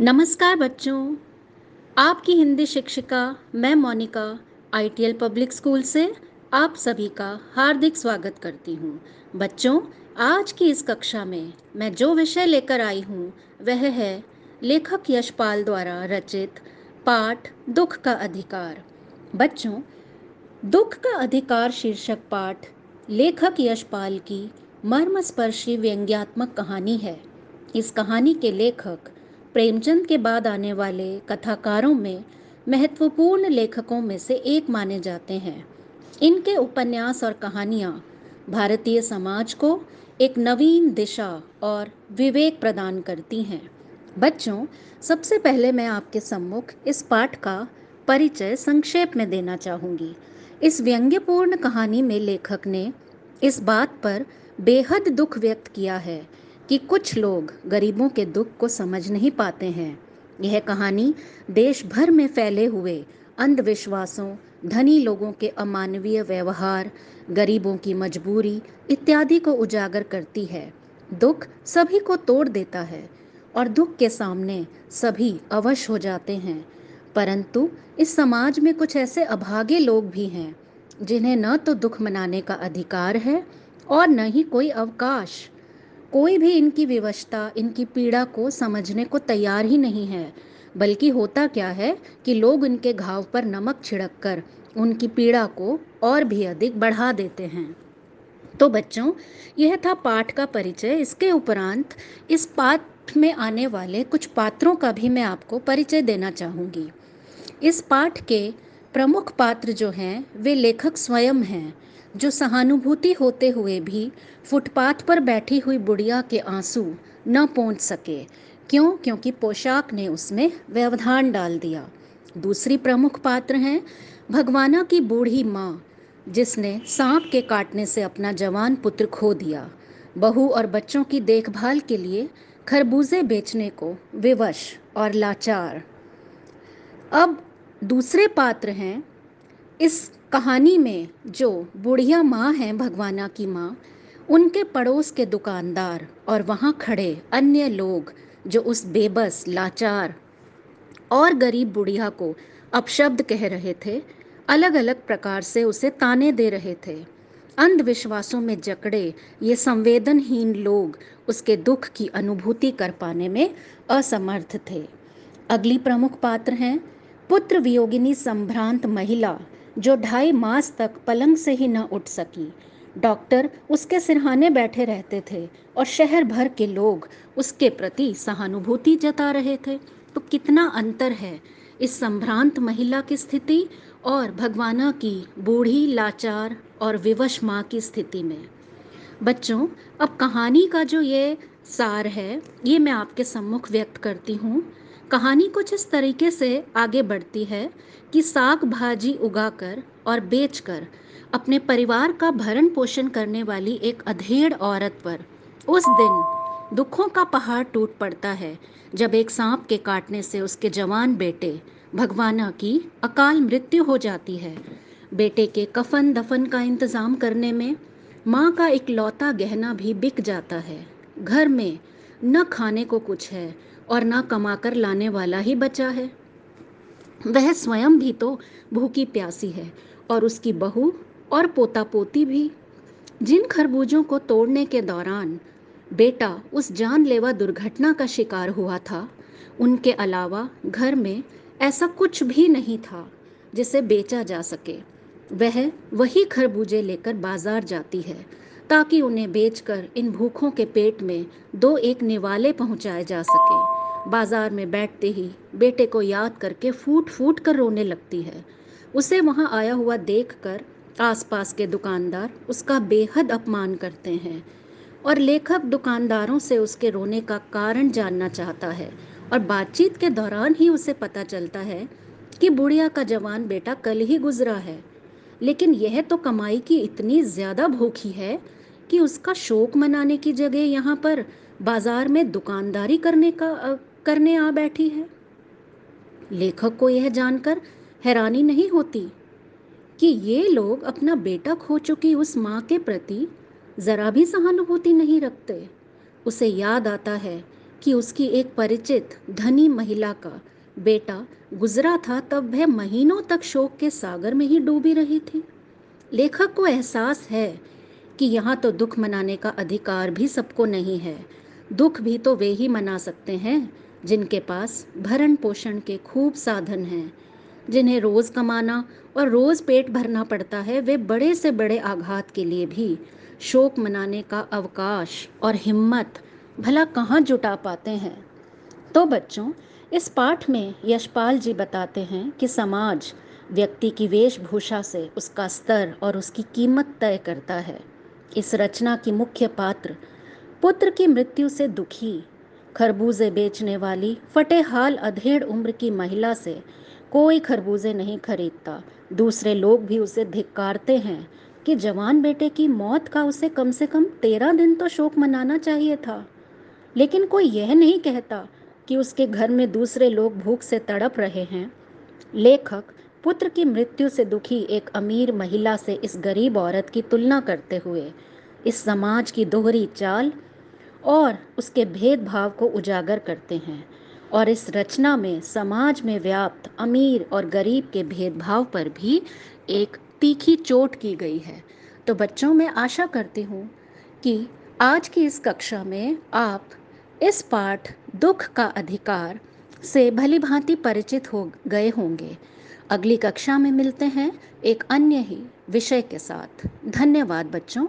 नमस्कार बच्चों, आपकी हिंदी शिक्षिका, मैं मोनिका, आईटीएल पब्लिक स्कूल से आप सभी का हार्दिक स्वागत करती हूँ। बच्चों, आज की इस कक्षा में मैं जो विषय लेकर आई हूँ, वह है लेखक यशपाल द्वारा रचित पाठ दुख का अधिकार। बच्चों, दुख का अधिकार शीर्षक पाठ लेखक यशपाल की मर्मस्पर्शी व्यंग्यात्मक कहानी है। इस कहानी के लेखक प्रेमचंद के बाद आने वाले कथाकारों में महत्वपूर्ण लेखकों में से एक माने जाते हैं। इनके उपन्यास और कहानियाँ भारतीय समाज को एक नवीन दिशा और विवेक प्रदान करती हैं। बच्चों, सबसे पहले मैं आपके सम्मुख इस पाठ का परिचय संक्षेप में देना चाहूँगी। इस व्यंग्यपूर्ण कहानी में लेखक ने इस बात पर बेहद दुख व्यक्त किया है कि कुछ लोग गरीबों के दुख को समझ नहीं पाते हैं। यह कहानी देश भर में फैले हुए अंधविश्वासों, धनी लोगों के अमानवीय व्यवहार, गरीबों की मजबूरी इत्यादि को उजागर करती है। दुख सभी को तोड़ देता है और दुख के सामने सभी अवश हो जाते हैं। परंतु इस समाज में कुछ ऐसे अभागे लोग भी हैं, जिन्हें न तो दुख मनाने का अधिकार है और न ही कोई अवकाश। कोई भी इनकी विवशता, इनकी पीड़ा को समझने को तैयार ही नहीं है। बल्कि होता क्या है कि लोग इनके घाव पर नमक छिड़क कर उनकी पीड़ा को और भी अधिक बढ़ा देते हैं। तो बच्चों, यह था पाठ का परिचय। इसके उपरांत इस पाठ में आने वाले कुछ पात्रों का भी मैं आपको परिचय देना चाहूँगी। इस पाठ के प्रमुख पात्र जो हैं, वे लेखक स्वयं हैं। जो सहानुभूति होते हुए भी फुटपाथ पर बैठी हुई बुढ़िया के आँसू न पहुँच सके। क्यों? क्योंकि पोशाक ने उसमें व्यवधान डाल दिया। दूसरी प्रमुख पात्र हैं भगवाना की बूढ़ी माँ, जिसने सांप के काटने से अपना जवान पुत्र खो दिया। बहू और बच्चों की देखभाल के लिए खरबूजे बेचने को विवश और लाचार। अब दूसरे पात्र हैं इस कहानी में जो बुढ़िया माँ हैं भगवाना की माँ, उनके पड़ोस के दुकानदार और वहाँ खड़े अन्य लोग जो उस बेबस, लाचार और गरीब बुढ़िया को अपशब्द कह रहे थे अलग अलग प्रकार से उसे ताने दे रहे थे। अंधविश्वासों में जकड़े ये संवेदनहीन लोग उसके दुख की अनुभूति कर पाने में असमर्थ थे। अगली प्रमुख पात्र हैं, पुत्र वियोगिनी संभ्रांत महिला जो ढाई मास तक पलंग से ही न उठ सकी। डॉक्टर उसके सिरहाने बैठे रहते थे और शहर भर के लोग उसके प्रति सहानुभूति जता रहे थे। तो कितना अंतर है इस संभ्रांत महिला की स्थिति और भगवाना की बूढ़ी, लाचार और विवश माँ की स्थिति में। बच्चों, अब कहानी का जो ये सार है, ये मैं आपके सम्मुख व्यक्त करती हूँ। कहानी कुछ इस तरीके से आगे बढ़ती है कि साग भाजी उगाकर और बेचकर अपने परिवार का भरण पोषण करने वाली एक अधेड़ औरत पर उस दिन दुखों का पहाड़ टूट पड़ता है जब एक सांप के काटने से उसके जवान बेटे भगवाना की अकाल मृत्यु हो जाती है। बेटे के कफन दफन का इंतज़ाम करने में माँ का एक लौता गहना भी बिक जाता है। घर में न खाने को कुछ है और न कमाकर लाने वाला ही बचा है। वह स्वयं भी तो भूखी प्यासी है और उसकी बहू और पोता पोती भी। जिन खरबूजों को तोड़ने के दौरान बेटा उस जानलेवा दुर्घटना का शिकार हुआ था, उनके अलावा घर में ऐसा कुछ भी नहीं था जिसे बेचा जा सके। वह वही खरबूजे लेकर बाज़ार जाती है ताकि उन्हें बेचकर इन भूखों के पेट में दो एक निवाले पहुँचाए जा सके। बाज़ार में बैठते ही बेटे को याद करके फूट फूट कर रोने लगती है। उसे वहाँ आया हुआ देखकर आसपास के दुकानदार उसका बेहद अपमान करते हैं और लेखक दुकानदारों से उसके रोने का कारण जानना चाहता है और बातचीत के दौरान ही उसे पता चलता है कि बुढ़िया का जवान बेटा कल ही गुजरा है। लेकिन यह तो कमाई की इतनी ज़्यादा भूखी है कि उसका शोक मनाने की जगह यहाँ पर बाज़ार में दुकानदारी करने का करने आ बैठी है। लेखक को यह जानकर हैरानी नहीं होती कि ये लोग अपना बेटा खो चुकी उस माँ के प्रति ज़रा भी सहानुभूति नहीं रखते। उसे याद आता है कि उसकी एक परिचित धनी महिला का बेटा गुजरा था तब वह महीनों तक शोक के सागर में ही डूबी रही थी। लेखक को एहसास है कि यहाँ तो दुख मनाने का अधिकार भी सबको नहीं है। दुख भी तो वे ही मना सकते हैं जिनके पास भरण पोषण के खूब साधन हैं, जिन्हें रोज़ कमाना और रोज़ पेट भरना पड़ता है, वे बड़े से बड़े आघात के लिए भी शोक मनाने का अवकाश और हिम्मत भला कहाँ जुटा पाते हैं। तो बच्चों, इस पाठ में यशपाल जी बताते हैं कि समाज व्यक्ति की वेशभूषा से उसका स्तर और उसकी कीमत तय करता है। इस रचना की मुख्य पात्र पुत्र की मृत्यु से दुखी खरबूजे बेचने वाली फटेहाल अधेड़ उम्र की महिला से कोई खरबूजे नहीं खरीदता। दूसरे लोग भी उसे धिक्कारते हैं कि जवान बेटे की मौत का उसे कम से कम तेरह दिन तो शोक मनाना चाहिए था। लेकिन कोई यह नहीं कहता कि उसके घर में दूसरे लोग भूख से तड़प रहे हैं। लेखक पुत्र की मृत्यु से दुखी एक अमीर महिला से इस गरीब औरत की तुलना करते हुए इस समाज की दोहरी चाल और उसके भेदभाव को उजागर करते हैं और इस रचना में समाज में व्याप्त अमीर और गरीब के भेदभाव पर भी एक तीखी चोट की गई है। तो बच्चों, मैं आशा करती हूँ कि आज की इस कक्षा में आप इस पाठ दुख का अधिकार से भली भांति परिचित हो गए होंगे। अगली कक्षा में मिलते हैं एक अन्य ही विषय के साथ। धन्यवाद बच्चों।